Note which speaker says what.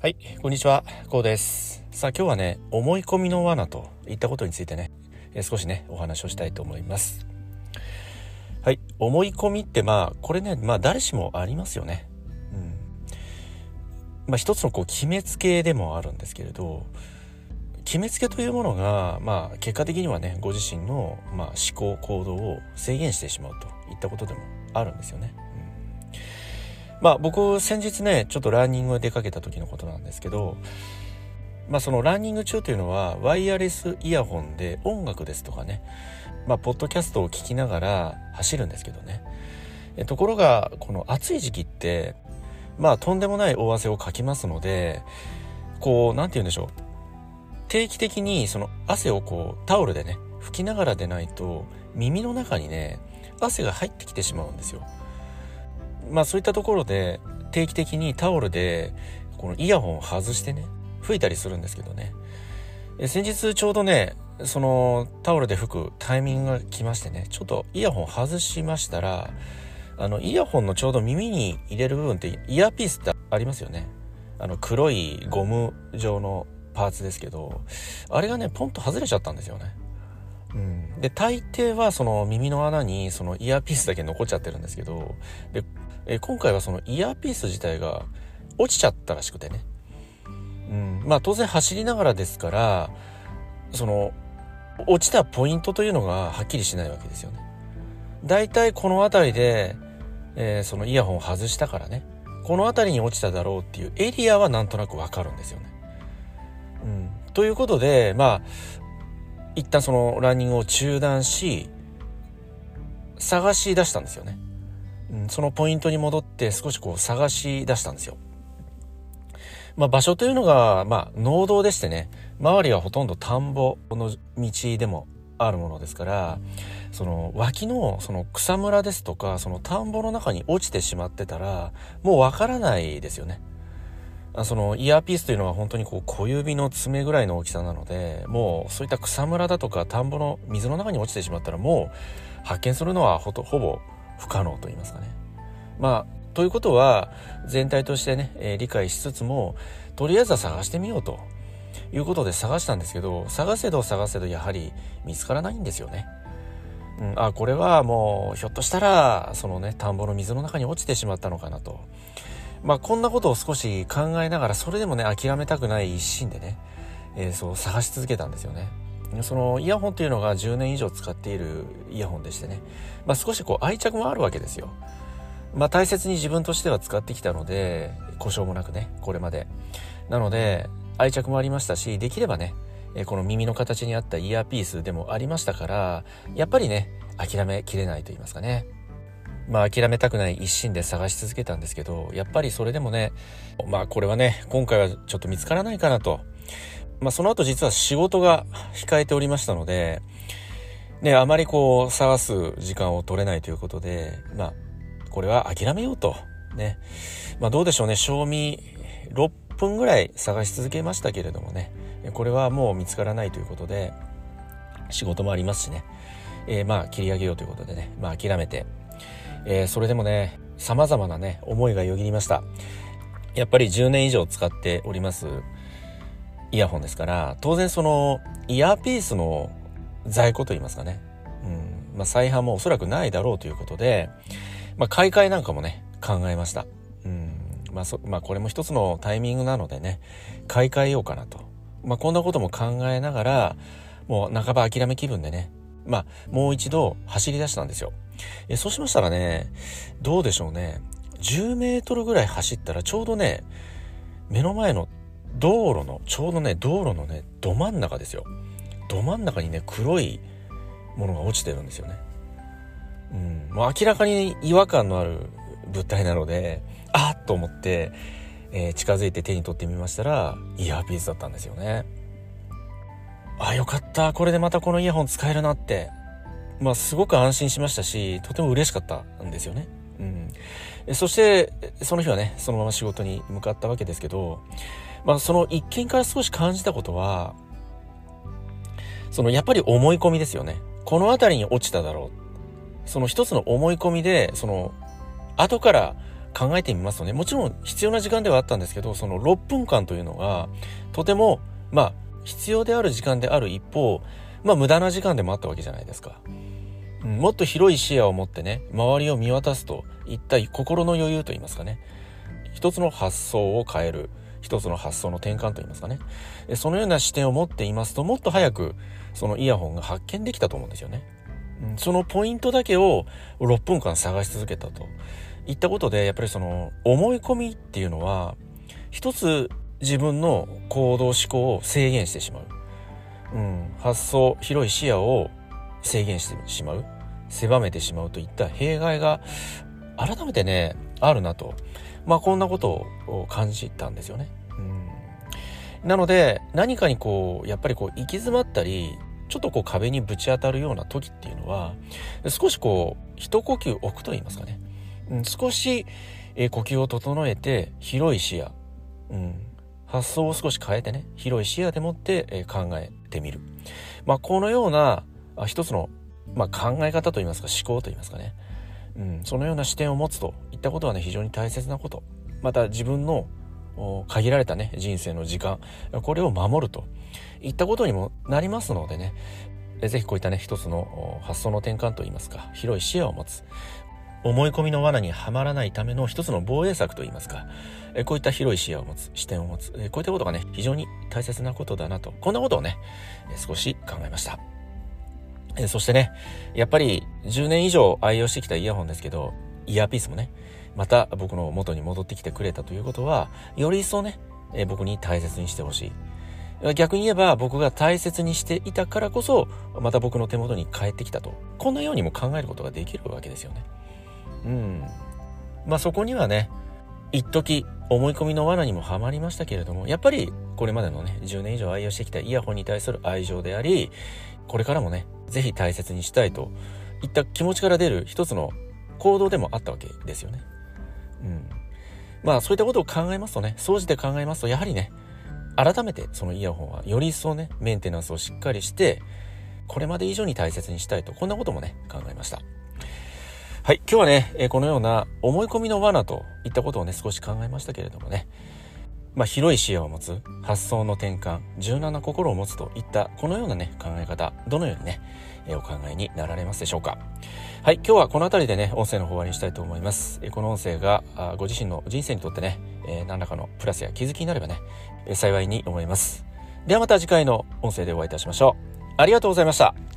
Speaker 1: はい、こんにちは、こうです。さあ今日はね、思い込みの罠といったことについてね、え少しね、お話をしたいと思います。はい、思い込みってまあ、これね、まあ誰しもありますよね。うん。まあ一つのこう決めつけでもあるんですけれど、決めつけというものが、まあ結果的にはね、ご自身の、まあ、思考、行動を制限してしまうといったことでもあるんですよね。まあ僕先日ねちょっとランニングを出かけた時のことなんですけどまあそのランニング中というのはワイヤレスイヤホンで音楽ですとかねまあポッドキャストを聞きながら走るんですけどね。ところがこの暑い時期ってまあとんでもない大汗をかきますのでこう何て言うんでしょう。定期的にその汗をこうタオルでね拭きながらでないと耳の中にね汗が入ってきてしまうんですよ。まあそういったところで定期的にタオルでこのイヤホンを外してね吹いたりするんですけどね。先日ちょうどねそのタオルで吹くタイミングが来ましてねちょっとイヤホン外しましたらあのイヤホンのちょうど耳に入れる部分ってイヤーピースってありますよね。あの黒いゴム状のパーツですけどあれがねポンと外れちゃったんですよね。うん、で大抵はその耳の穴にそのイヤーピースだけ残っちゃってるんですけどでえ今回はそのイヤーピース自体が落ちちゃったらしくてね、うん、まあ当然走りながらですからその落ちたポイントというのがはっきりしないわけですよね。だいたいこの辺りで、えー、そのイヤホンを外したからねこの辺りに落ちただろうっていうエリアはなんとなくわかるんですよね。うん、ということでまあ一旦そのランニングを中断し探し出したんですよね。そのポイントに戻って少しこう探し出したんですよ。まあ、場所というのが、まあ、農道でしてね、周りはほとんど田んぼの道でもあるものですから、その脇のその草むらですとか、その田んぼの中に落ちてしまってたら、もうわからないですよね。そのイヤーピースというのは本当にこう小指の爪ぐらいの大きさなので、もうそういった草むらだとか田んぼの水の中に落ちてしまったらもう発見するのはほほぼ不可能と言いますかね。まあ、ということは全体としてね、えー、理解しつつもとりあえずは探してみようということで探したんですけど探せど探せどやはり見つからないんですよね。うん、あこれはもうひょっとしたらそのね田んぼの水の中に落ちてしまったのかなと。まあこんなことを少し考えながらそれでもね諦めたくない一心でね、えー、そう探し続けたんですよね。そのイヤホンというのが10年以上使っているイヤホンでしてね、まあ、少しこう愛着もあるわけですよ。まあ、大切に自分としては使ってきたので故障もなくねこれまで。なので愛着もありましたしできればねこの耳の形に合ったイヤーピースでもありましたからやっぱりね諦めきれないと言いますかね。まあ諦めたくない一心で探し続けたんですけどやっぱりそれでもねまあこれはね今回はちょっと見つからないかなとまあ、その後実は仕事が控えておりましたので、ね、あまりこう探す時間を取れないということで、まあ、これは諦めようと。ね。まあ、どうでしょうね。賞味6分ぐらい探し続けましたけれどもね。これはもう見つからないということで、仕事もありますしね。えー、まあ、切り上げようということでね。まあ、諦めて。えー、それでもね、様々なね、思いがよぎりました。やっぱり10年以上使っております。イヤホンですから当然そのイヤーピースの在庫といいますかね、うん。まあ、再販もおそらくないだろうということで、まあ、買い替えなんかもね考えました、うん。まあそまあ、これも一つのタイミングなのでね買い替えようかなと、まあ、こんなことも考えながらもう半ば諦め気分でねまあもう一度走り出したんですよ。えそうしましたらねどうでしょうね。10メートルぐらい走ったらちょうどね目の前の道路のちょうどね道路のねど真ん中ですよ。ど真ん中にね黒いものが落ちてるんですよね。うん。もう明らかに違和感のある物体なのであっと思って、えー、近づいて手に取ってみましたらイヤーピースだったんですよね。あよかった。これでまたこのイヤホン使えるなって。まあすごく安心しましたしとても嬉しかったんですよね。うん。そしてその日はねそのまま仕事に向かったわけですけどまあ、その一見から少し感じたことは、そのやっぱり思い込みですよね。この辺りに落ちただろう。その一つの思い込みで、その後から考えてみますとね、もちろん必要な時間ではあったんですけど、その6分間というのが、とても、まあ、必要である時間である一方、まあ、無駄な時間でもあったわけじゃないですか。うん、もっと広い視野を持ってね、周りを見渡すといった心の余裕といいますかね、一つの発想を変える、一つの発想の転換といいますかね、そのような視点を持っていますと、もっと早くそのイヤホンが発見できたと思うんですよね。そのポイントだけを6分間探し続けたと。いったことでやっぱりその思い込みっていうのは一つ自分の行動思考を制限してしまう、うん、発想広い視野を制限してしまう。狭めてしまうといった弊害が改めてねあるなと。まあこんなことを感じたんですよね。なので何かにこうやっぱりこう行き詰まったりちょっとこう壁にぶち当たるような時っていうのは少しこう一呼吸置くと言いますかね、うん、少し、えー、呼吸を整えて広い視野、うん、発想を少し変えてね広い視野でもって、えー、考えてみる、まあ、このようなあ一つの、まあ、考え方といいますか思考といいますかね、うん、そのような視点を持つといったことはね非常に大切なこと。また自分の限られたね人生の時間これを守るといったことにもなりますのでね。ぜひこういったね一つの発想の転換といいますか広い視野を持つ思い込みの罠にはまらないための一つの防衛策といいますかこういった広い視野を持つ視点を持つこういったことがね非常に大切なことだなとこんなことをね少し考えました。そしてねやっぱり10年以上愛用してきたイヤホンですけどイヤーピースもねまた僕の元に戻ってきてくれたということは、より一層ね、えー、僕に大切にしてほしい。逆に言えば僕が大切にしていたからこそ、また僕の手元に帰ってきたと。こんなようにも考えることができるわけですよね。うん。まあそこにはね、一時思い込みの罠にもはまりましたけれども、やっぱりこれまでのね、10年以上愛用してきたイヤホンに対する愛情であり、これからもね、ぜひ大切にしたいといった気持ちから出る一つの行動でもあったわけですよね。まあそういったことを考えますとね、総じて考えますと、やはりね、改めてそのイヤホンはより一層ね、メンテナンスをしっかりして、これまで以上に大切にしたいと、こんなこともね、考えました。はい、今日はね、このような思い込みの罠といったことをね、少し考えましたけれどもね、まあ、広い視野を持つ、発想の転換、柔軟な心を持つといった、このようなね、考え方、どのようにね、えお考えになられますでしょうか。はい、今日はこの辺りでね、音声の方終わりにしたいと思います。えこの音声がご自身の人生にとってね、え何らかのプラスや気づきになればね、え幸いに思います。ではまた次回の音声でお会いいたしましょう。ありがとうございました。